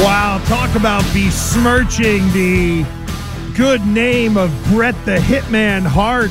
Wow, talk about besmirching the good name of Bret the Hitman Hart.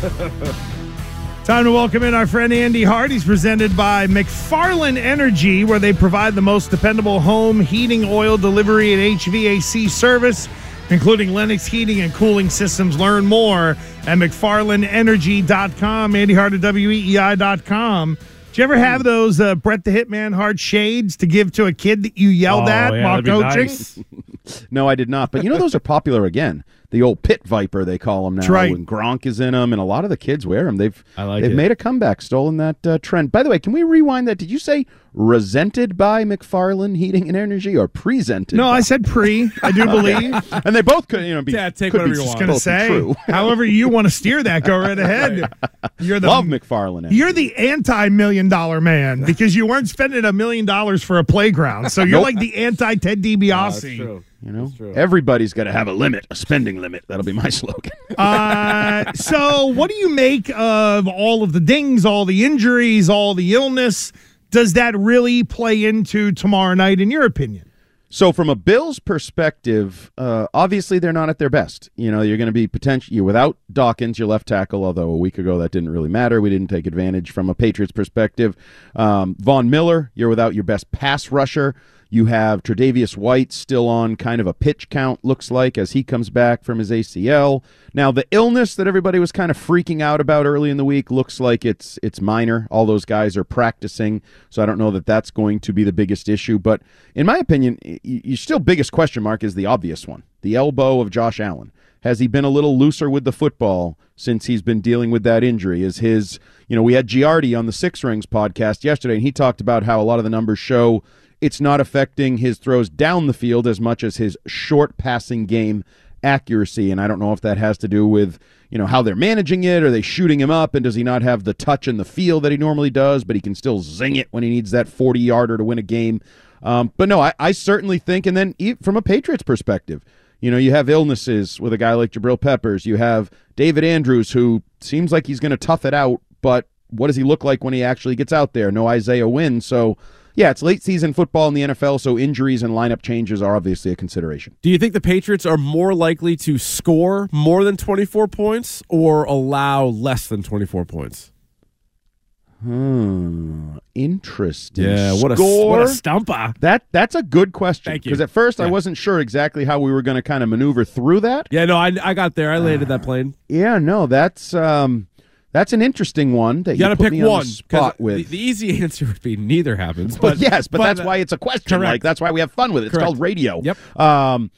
Time to welcome in our friend Andy Hart. He's presented by McFarland Energy, where they provide the most dependable home heating oil delivery and HVAC service, including Lennox heating and cooling systems. Learn more at McFarlandEnergy.com. Andy Hart at WEEI.com. Did you ever have those uh, Bret the Hitman Hart shades to give to a kid that you yelled Oh, at yeah, while coaching? nice. No, I did not. But you know, those are popular again. The old pit viper, they call them now. That's right. And Gronk is in them, and a lot of the kids wear them. They've I like they've it. made a comeback, stolen that uh, trend. By the way, can we rewind that? Did you say resented by McFarland Heating and Energy or presented? No, by? I said pre. I do believe. and they both could, you know, be, Yeah, take could whatever be you just want. gonna say, true. however you want to steer that, go right ahead. You're the Love McFarland. Energy. You're the anti-million dollar man because you weren't spending a million dollars for a playground. So you're Nope. like the anti Ted DiBiase. true. You know, That's true. everybody's got to have a limit, a spending limit. That'll be my slogan. Uh, so what do you make of all of the dings, all the injuries, all the illness? Does that really play into tomorrow night, in your opinion? So, from a Bills perspective, uh, obviously they're not at their best. You know, you're going to be potential. You're without Dawkins, your left tackle. Although a week ago that didn't really matter. We didn't take advantage from a Patriots perspective. Um, Von Miller, you're without your best pass rusher. You have Tre'Davious White still on kind of a pitch count, looks like, as he comes back from his ACL. Now, the illness that everybody was kind of freaking out about early in the week looks like it's it's minor. All those guys are practicing, so I don't know that that's going to be the biggest issue. But in my opinion, your still biggest question mark is the obvious one: the elbow of Josh Allen. Has he been a little looser with the football since he's been dealing with that injury? Is his, you know, we had Giardi on the Six Rings podcast yesterday, and he talked about how a lot of the numbers show it's not affecting his throws down the field as much as his short passing game accuracy. And I don't know if that has to do with, you know, how they're managing it. Are they shooting him up? And does he not have the touch and the feel that he normally does, but he can still zing it when he needs that 40 yarder to win a game? Um, but no, I, I certainly think, and then from a Patriots perspective, you know, you have illnesses with a guy like Jabril Peppers. You have David Andrews, who seems like he's going to tough it out, but what does he look like when he actually gets out there? No Isaiah Wynn. So, yeah, it's late season football in the NFL, so injuries and lineup changes are obviously a consideration. Do you think the Patriots are more likely to score more than 24 points or allow less than 24 points? Hmm. Interesting. what a Score? what a stumper. That that's a good question. Thank you. Because at first I wasn't sure exactly how we were going to kind of maneuver through that. Yeah, no, I, I got there. I landed that plane. Yeah, no, that's um, that's an interesting one that You got to pick me on one. spot the, with. the easy answer would be neither happens. But yes, but, that's uh, why it's a question. correct. Like that's why we have fun with it. It's Correct. called radio. Yep. Um,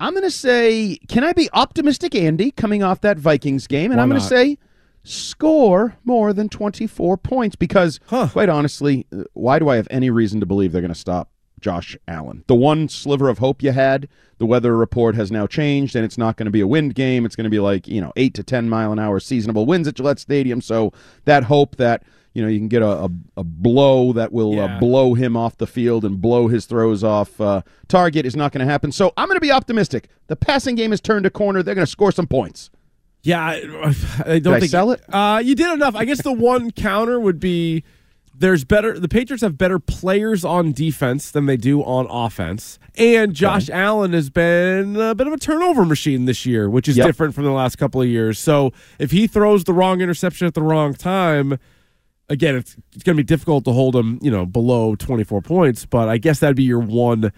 I'm going to say, can I be optimistic, Andy, coming off that Vikings game? And Why I'm going to say, score more than 24 points because, Huh. quite honestly, uh, why do I have any reason to believe they're going to stop Josh Allen? The one sliver of hope you had, the weather report has now changed, and it's not going to be a wind game. It's going to be like you know eight to 10 mile an hour seasonable winds at Gillette Stadium. So that hope that you know you can get a, a, a blow that will uh, blow him off the field and blow his throws off uh, target is not going to happen. So I'm going to be optimistic. The passing game has turned a corner. They're going to score some points. Yeah, I, I don't I think sell it? Uh, you did enough. I guess the one counter would be there's better. The Patriots have better players on defense than they do on offense, and Josh Allen has been a bit of a turnover machine this year, which is Yep. different from the last couple of years. So if he throws the wrong interception at the wrong time. Again, it's, it's going to be difficult to hold him, you know, below 24 points, but I guess that'd be your one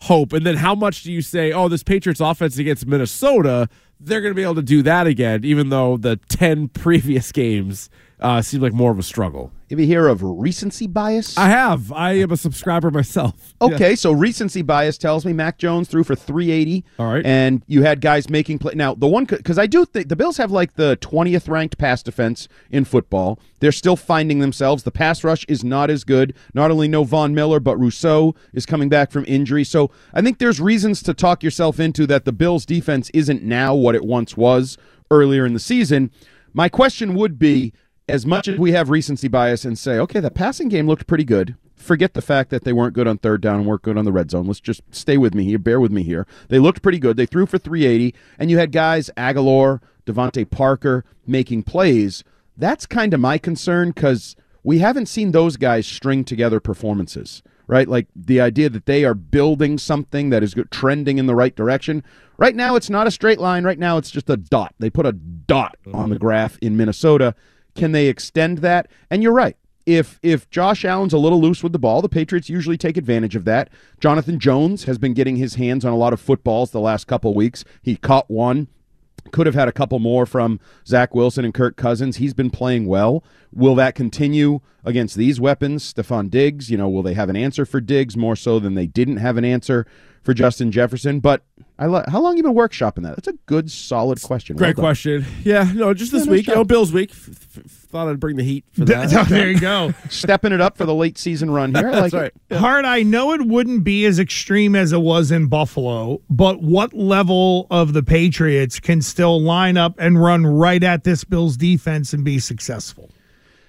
hope. And then how much do you say, oh, this Patriots offense against Minnesota, they're going to be able to do that again, even though the 10 previous games uh, seem like more of a struggle? You hear of recency bias, I have. I am a subscriber myself. Okay, so recency bias tells me Mac Jones threw for 380. All right. And you had guys making play. Now, the one, because I do think the Bills have like the 20th ranked pass defense in football. They're still finding themselves. The pass rush is not as good. Not only no Von Miller, but Rousseau is coming back from injury. So I think there's reasons to talk yourself into that the Bills defense isn't now what it once was earlier in the season. My question would be as much as we have recency bias and say, okay, the passing game looked pretty good. Forget the fact that they weren't good on third down and weren't good on the red zone. Let's just stay with me here. Bear with me here. They looked pretty good. They threw for 380, and you had guys, Agholor, DeVante Parker, making plays. That's kind of my concern because we haven't seen those guys string together performances, right? Like the idea that they are building something that is trending in the right direction. Right now, it's not a straight line. Right now, it's just a dot. They put a dot on the mm-hmm. graph in Minnesota. Can they extend that? And you're right. If if Josh Allen's a little loose with the ball, the Patriots usually take advantage of that. Jonathan Jones has been getting his hands on a lot of footballs the last couple weeks. He caught one could have had a couple more from Zach Wilson and Kirk Cousins. He's been playing well. Will that continue against these weapons? Stefon Diggs, you know, will they have an answer for Diggs more so than they didn't have an answer for Justin Jefferson? But I lo- how long you been workshopping that? That's a good, solid question. Great Well question. Yeah, no, just this Yeah, nice week, you know, Bills week. F- f- thought I'd bring the heat for that. there you go. Stepping it up for the late season run here. I like That's right. it. Hart, I know it wouldn't be as extreme as it was in Buffalo, but what level of the Patriots can still line up and run right at this Bills defense and be successful?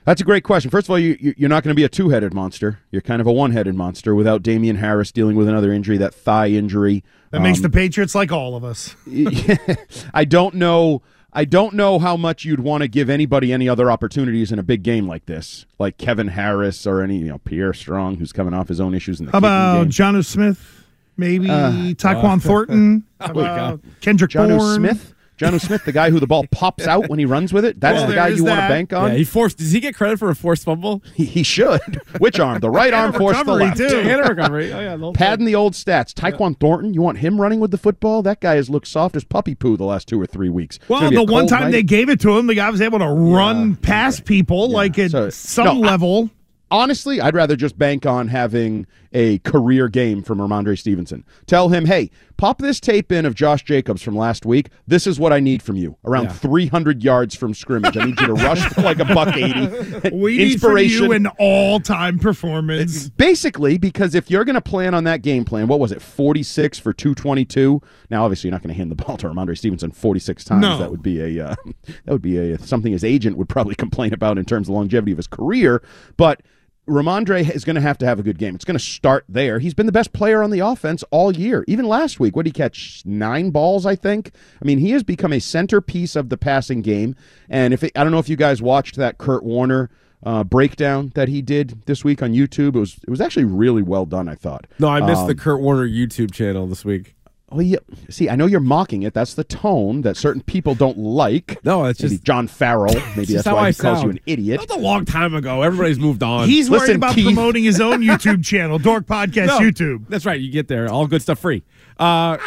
That's a great question. First of all, you, you- you're not going to be a two headed monster. You're kind of a one headed monster without Damien Harris dealing with another injury, that thigh injury. That makes the um, Patriots like all of us. I don't know. I don't know how much you'd want to give anybody any other opportunities in a big game like this, like Kevin Harris or any you know Pierre Strong, who's coming off his own issues in the How about game. Jonnu Smith? Maybe uh, Tyquan Thornton? How about Kendrick John Bourne? Smith? Jonnu Smith, the guy who the ball pops out when he runs with it. That's Well, the guy you want to bank on. Yeah, he forced. Does he get credit for a forced fumble? he, he should. Which arm? The right arm forced the left. too. And a recovery. Oh yeah, the whole thing. Padding the old stats. Tyquan Thornton, you want him running with the football? That guy has looked soft as puppy poo the last two or three weeks. Well, the one time night. they gave it to him, the guy was able to run past people like at So- some no, I- level. honestly, I'd rather just bank on having a career game from Rhamondre Stevenson. Tell him, hey, pop this tape in of Josh Jacobs from last week. This is what I need from you. Around Yeah. 300 yards from scrimmage. I need you to rush for like a buck 80. we need from you an all-time performance. Basically, because if you're going to plan on that game plan, what was it, 46 for 222? Now, obviously, you're not going to hand the ball to Rhamondre Stevenson 46 times. No. That would be a uh, that would be a something his agent would probably complain about in terms of longevity of his career. But Rhamondre is going to have to have a good game. It's going to start there. He's been the best player on the offense all year. Even last week, what did he catch? Nine balls, I think. I mean, he has become a centerpiece of the passing game. And if it, I don't know if you guys watched that Kurt Warner uh, breakdown that he did this week on YouTube. It was it was actually really well done. I thought. No, I missed Um, the Kurt Warner YouTube channel this week. Oh yeah. See, I know you're mocking it. That's the tone that certain people don't like. No, it's Maybe just John Farrell. Maybe that's just how why I he calls you sound. an idiot. That's a long time ago. Everybody's moved on. He's worried about Keith. promoting his own YouTube channel, Dork Podcast No, YouTube. That's right. You get there. All good stuff free. Uh,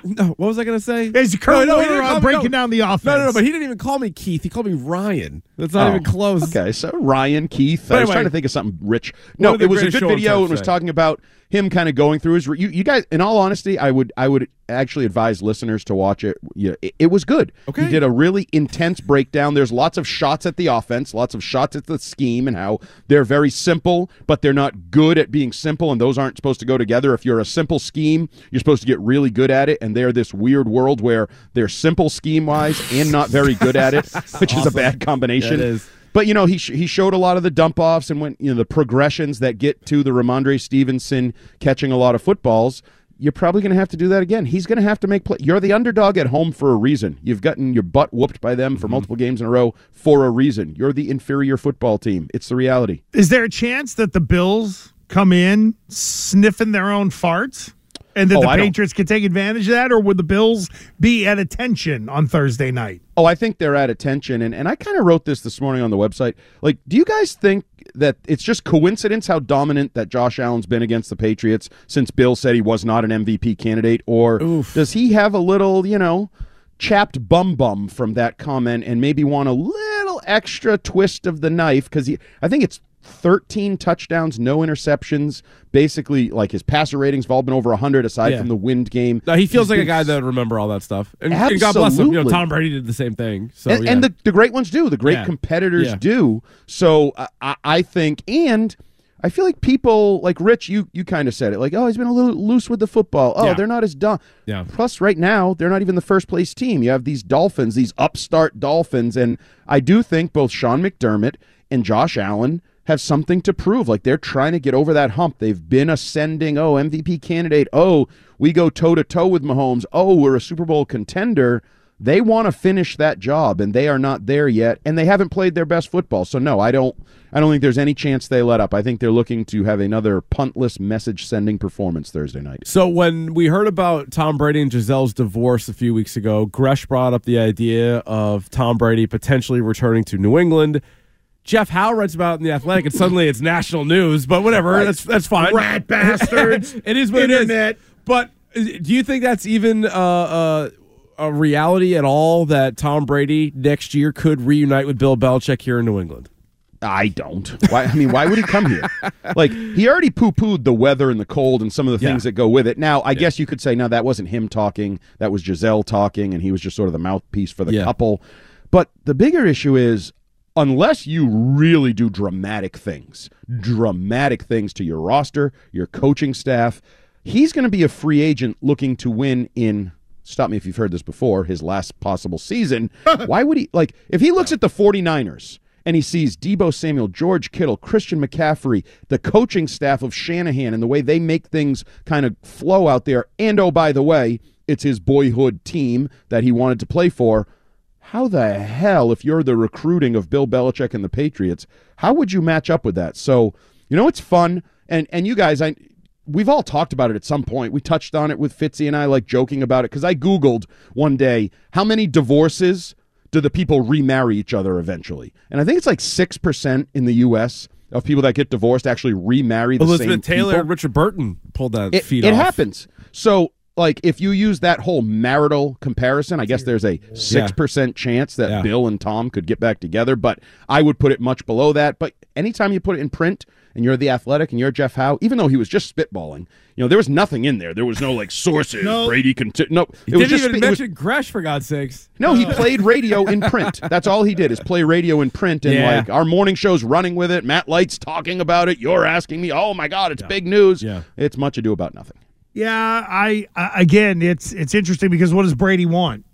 no, what was I going to say? Is Kurt No, no, he Warner didn't call me- breaking no. down the offense? No, no, no, but he didn't even call me Keith. He called me Ryan. That's not Oh, even close. Okay, so Ryan Keith. But I was trying to think of something rich. No, it was a good video and was talking about him kind of going through his. You, you guys, in all honesty, I would I would actually advise listeners to watch it. Yeah, it, it was good. Okay. he did a really intense breakdown. There's lots of shots at the offense, lots of shots at the scheme, and how they're very simple, but they're not good at being simple, and those aren't supposed to go together. If you're a simple scheme, you're supposed to get really good at it, and they're this weird world where they're simple scheme wise and not very good at it, which is a bad combination. Yeah. But you know, he sh- he showed a lot of the dump offs and went you know the progressions that get to the Rhamondre Stevenson catching a lot of footballs. You're probably going to have to do that again. He's going to have to make play. You're the underdog at home for a reason. You've gotten your butt whooped by them for mm-hmm. multiple games in a row for a reason. You're the inferior football team. It's the reality. Is there a chance that the Bills come in sniffing their own farts? And that Oh, the I Patriots can take advantage of that, or would the Bills be at attention on Thursday night? Oh, I think they're at attention, and and I kind of wrote this this morning on the website. Like, do you guys think that it's just coincidence how dominant that Josh Allen's been against the Patriots since Bill said he was not an MVP candidate, or does he have a little, you know, chapped bum bum from that comment and maybe want a little extra twist of the knife because he? I think it's. 13 touchdowns, no interceptions. Basically, like his passer ratings have all been over 100 aside Yeah. from the wind game. No, he feels He's like a guy that would remember all that stuff. And, and God bless him. You know, Tom Brady did the same thing. So and, yeah. and the, the great ones do. The great Yeah. competitors do. So uh, I, I think, and I feel like people like Rich, you you kind of said it, like, oh, he's been a little loose with the football. Oh, Yeah. they're not as dumb. Yeah. Plus, right now, they're not even the first place team. You have these Dolphins, these upstart Dolphins, and I do think both Sean McDermott and Josh Allen have something to prove. Like they're trying to get over that hump. They've been ascending. Oh, MVP candidate. Oh, we go toe to toe with Mahomes. Oh, we're a Super Bowl contender They want to finish that job, and they are not there yet, and they haven't played their best football. So no, I don't. I don't think there's any chance they let up. I think they're looking to have another puntless message sending performance Thursday night. So when we heard about Tom Brady and Gisele's divorce a few weeks ago, Gresh brought up the idea of Tom Brady potentially returning to New England. Jeff Howe writes about it in the Athletic, and suddenly it's national news. But whatever, Right. that's that's fine. Rat bastards. it is what Internet. it is. But do you think that's even uh, uh, a reality at all that Tom Brady next year could reunite with Bill Belichick here in New England? I don't. Why? I mean, why would he come here? Like he already poo-pooed the weather and the cold and some of the things Yeah. that go with it. Now, I guess you could say, no, that wasn't him talking. That was Gisele talking, and he was just sort of the mouthpiece for the Yeah. couple. But the bigger issue is, unless you really do dramatic things, dramatic things to your roster, your coaching staff, he's going to be a free agent looking to win in. Stop me if you've heard this before. His last possible season. Why would he like if he looks at the 49ers and he sees Deebo Samuel, George Kittle, Christian McCaffrey, the coaching staff of Shanahan, and the way they make things kind of flow out there. And oh, by the way, it's his boyhood team that he wanted to play for. How the hell, if you're the recruiting of Bill Belichick and the Patriots, how would you match up with that? So, you know, it's fun. And and you guys, I we've all talked about it at some point. We touched on it with Fitzy and I, like joking about it, because I Googled one day how many divorces do the people remarry each other eventually? And I think it's like 6% in the U.S. of people that get divorced actually remarry the Elizabeth same Taylor people. and Richard Burton pulled that It, feed it off. happens. So, like, if you use that whole marital comparison, I guess there's a 6% chance that Yeah. Bill and Tom could get back together, but I would put it much below that. But anytime you put it in print and you're the athletic and you're Jeff Howe, even though he was just spitballing, you know, there was nothing in there. There was no, like, sources. No. Brady can. no, it He was didn't just. even it was- mention Gresh for God's sakes. no, he played radio in print. That's all he did is play radio in print. And Yeah. like our morning show's running with it. Matt Light's talking about it. You're asking me, oh my God, it's big news. Yeah. It's much ado about nothing. Yeah, I, I again, it's it's interesting because what does Brady want?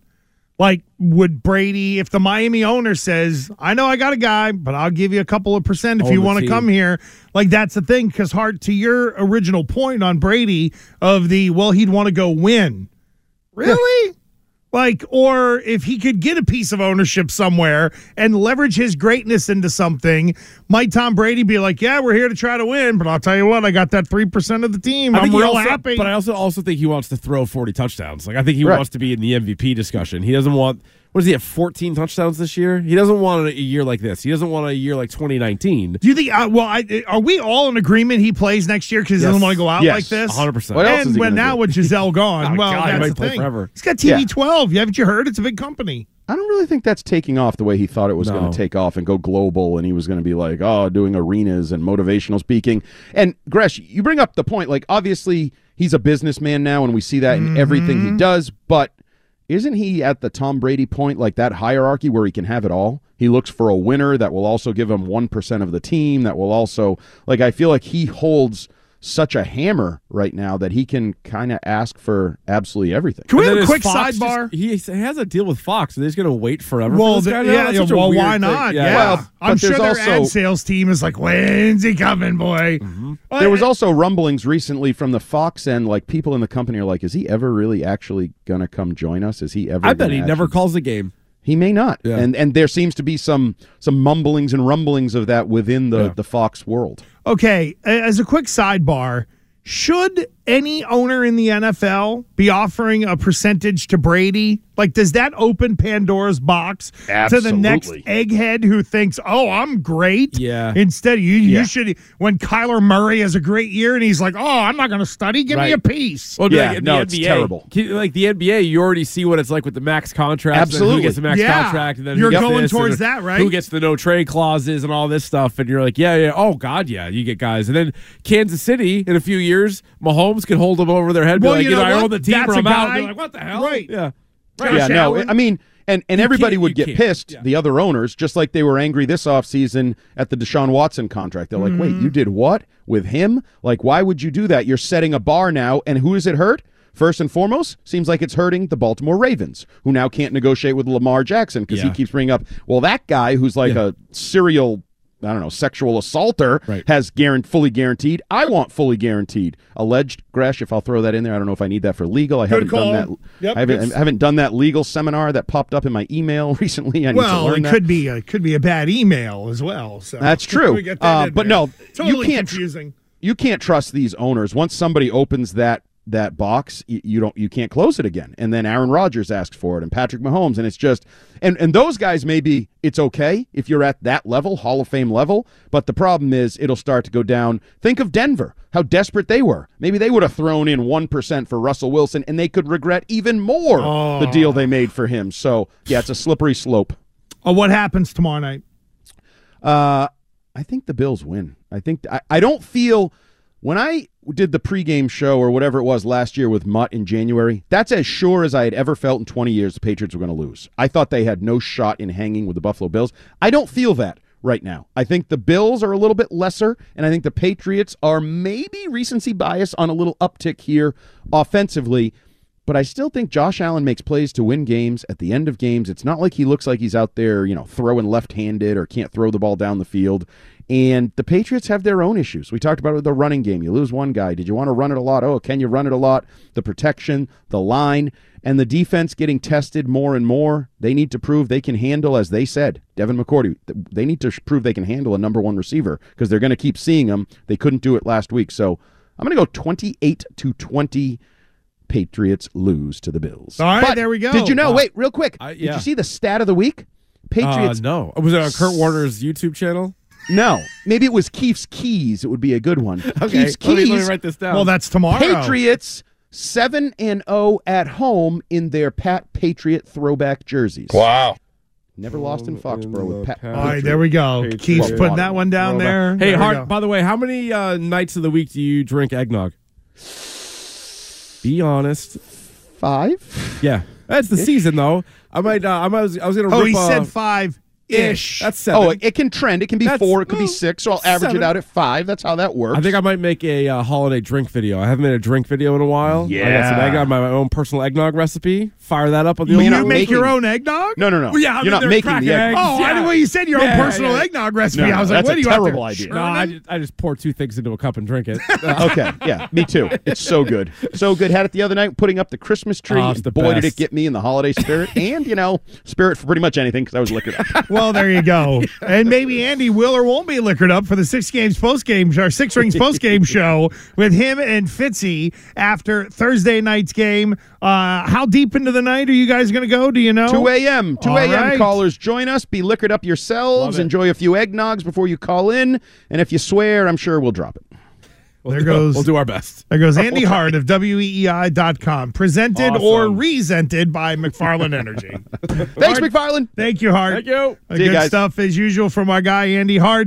Like, would Brady, if the Miami owner says, "I know I got a guy, but I'll give you a couple of percent if you want to come here," like that's the thing. Because hard to your original point on Brady of the well, he'd want to go win. Really? Like, or if he could get a piece of ownership somewhere and leverage his greatness into something, might Tom Brady be like, "Yeah, we're here to try to win, but I'll tell you what, I got that three percent of the team. I I'm real also- happy." But I also also think he wants to throw 40 touchdowns. Like I think he Right. wants to be in the MVP discussion. He doesn't want what does he have 14 touchdowns this year? He doesn't want a year like this. He doesn't want a year like 2019. Do you think? Uh, well, I, are we all in agreement he plays next year because he doesn't want to go out Yes. like this? 100%. What else is And he when now do? with Gisele gone, Oh, well, God, he that's might the play thing. forever. He's got TV Yeah. 12. You haven't you heard? It's a big company. I don't really think that's taking off the way he thought it was No. going to take off and go global. And he was going to be like, oh, doing arenas and motivational speaking. And Gresh, you bring up the point. Like, obviously, he's a businessman now, and we see that in everything he does. But isn't he at the Tom Brady point, like that hierarchy where he can have it all? He looks for a winner that will also give him 1% of the team, that will also, like, I feel like he holds such a hammer right now that he can kind of ask for absolutely everything. Can we And have a quick Fox sidebar? just- he has a deal with Fox. Are they just going to wait forever? well, for this the- guy now? yeah, That's yeah, well, why not? Yeah. Yeah, Well, I'm but sure there's their ad also- sales team is like, "When's he coming, boy?" Uh, There was also rumblings recently from the Fox end, like people in the company are like, "Is he ever really actually gonna come join us? Is he ever?" I bet gonna he never calls the game. He may not, Yeah. and and there seems to be some some mumblings and rumblings of that within the Yeah. the Fox world. Okay, as a quick sidebar, should any owner in the NFL be offering a percentage to Brady? Like, does that open Pandora's box to the next egghead who thinks, "Oh, I'm great"? Yeah. Instead, you Yeah. you should. When Kyler Murray has a great year and he's like, "Oh, I'm not going to study. Give me a piece." Well, Yeah, like no, the it's NBA, terrible. Like the NBA, you already see what it's like with the max contract. and Absolutely. who gets the max Yeah. contract, and then You're going towards and that, right? Who gets the no trade clauses and all this stuff, and you're like, yeah, yeah, oh god, yeah, you get guys, and then Kansas City in a few years, Mahomes can hold them over their head, Well, like, you know, I own the team, That's or I'm out. They're like, what the hell? Right. Yeah. Josh yeah, no, Allen? I mean, and and everybody would get pissed. Yeah. The other owners, just like they were angry this offseason at the Deshaun Watson contract. They're like, Mm-hmm. wait, you did what with him? Like, why would you do that? You're setting a bar now, and who is it hurt? First and foremost, seems like it's hurting the Baltimore Ravens, who now can't negotiate with Lamar Jackson because he keeps bringing up, well, that guy who's like a serial I don't know, sexual assaulter Right. has guaran- fully guaranteed. I want fully guaranteed. Alleged Gresh, if I'll throw that in there. I don't know if I need that for legal. I haven't call. done that. Yep, I, haven't, I haven't done that legal seminar that popped up in my email recently. I need to Well, learn it that. could be a could be a bad email as well. So That's true. We that Uh, but there. no, you totally can't confusing. you can't trust these owners. Once somebody opens that that box, you, don't you can't close it again. And then Aaron Rodgers asks for it, and Patrick Mahomes, and it's just and and those guys maybe it's okay if you're at that level, Hall of Fame level. But the problem is it'll start to go down. Think of Denver, how desperate they were. Maybe they would have thrown in one percent for Russell Wilson, and they could regret even more the deal they made for him. So yeah, it's a slippery slope. Oh, what happens tomorrow night? Uh, I think the Bills win. I think I, I don't feel when I did the pregame show or whatever it was last year with Mutt in January. That's as sure as I had ever felt in 20 years the Patriots were going to lose. I thought they had no shot in hanging with the Buffalo Bills. I don't feel that right now. I think the Bills are a little bit lesser, and I think the Patriots are maybe recency bias on a little uptick here offensively. But I still think Josh Allen makes plays to win games at the end of games. It's not like he looks like he's out there, you know, throwing left handed or can't throw the ball down the field. And the Patriots have their own issues. We talked about it with the running game. You lose one guy. Did you want to run it a lot? Oh, can you run it a lot? The protection, the line, and the defense getting tested more and more. They need to prove they can handle, as they said, Devin McCourty. They need to prove they can handle a number one receiver because they're going to keep seeing them. They couldn't do it last week. So I'm going to go 28 to 20. Patriots lose to the Bills. All right, But there we go. Did you know? Wow. Wait, real quick. I- Did you see the stat of the week? Patriots. Uh, no. Was it on Kurt Warner's YouTube channel? no, maybe it was Keefe's Keys. It would be a good one. Okay. Keefe's Let me, Keys. let me write this down. Well, that's tomorrow. Patriots seven and zero at home in their Pat Patriot throwback jerseys. Wow. Never lost in Foxborough In with Pat. Pat- All right, there we go. Patriots. Keith's putting that one down there. Hey, There Hart, by the way, how many uh, nights of the week do you drink eggnog? Be honest. Five. Yeah. That's the season, though. I might. Uh, I, might I was, I was going to Oh, rip he uh, said five ish. That's seven. Oh, it can trend. It can be That's- four. It could be well, six. So I'll average seven. it out at five. That's how that works. I think I might make a uh, holiday drink video. I haven't made a drink video in a while. I got some Yeah. eggnog, my, my own personal eggnog recipe. Fire that up on the you old you're not make your own eggnog? No, no, no. Well, yeah, I You're mean, not they're making the cracking egg. eggs. Oh, I Yeah. didn't. You said your own Yeah, personal yeah. eggnog recipe. No, I was like, that's what a are you out terrible there idea. No, I churning? just, I just pour two things into a cup and drink it. okay, yeah, me too. It's so good, so good. Had it the other night, putting up the Christmas tree. Oh, it's the Boy, did it best. get me in the holiday spirit, and you know, spirit for pretty much anything because I was liquored up. Well, there you go. And maybe Andy will or won't be liquored up for the six games post game or six rings post game show with him and Fitzy after Thursday night's game. Uh, how deep into the night are you guys going to go? Do you know? 2 a.m. 2 a.m. right. callers join us. Be liquored up yourselves. Enjoy a few eggnogs before you call in. And if you swear, I'm sure we'll drop it. We'll There do- goes- We'll do our best. There goes Andy Hart of WEEI.com, presented or resented by McFarland Energy. Thanks, McFarland. Thank you, Hart. Thank you. Uh, you Good guys. stuff as usual from our guy Andy Hart.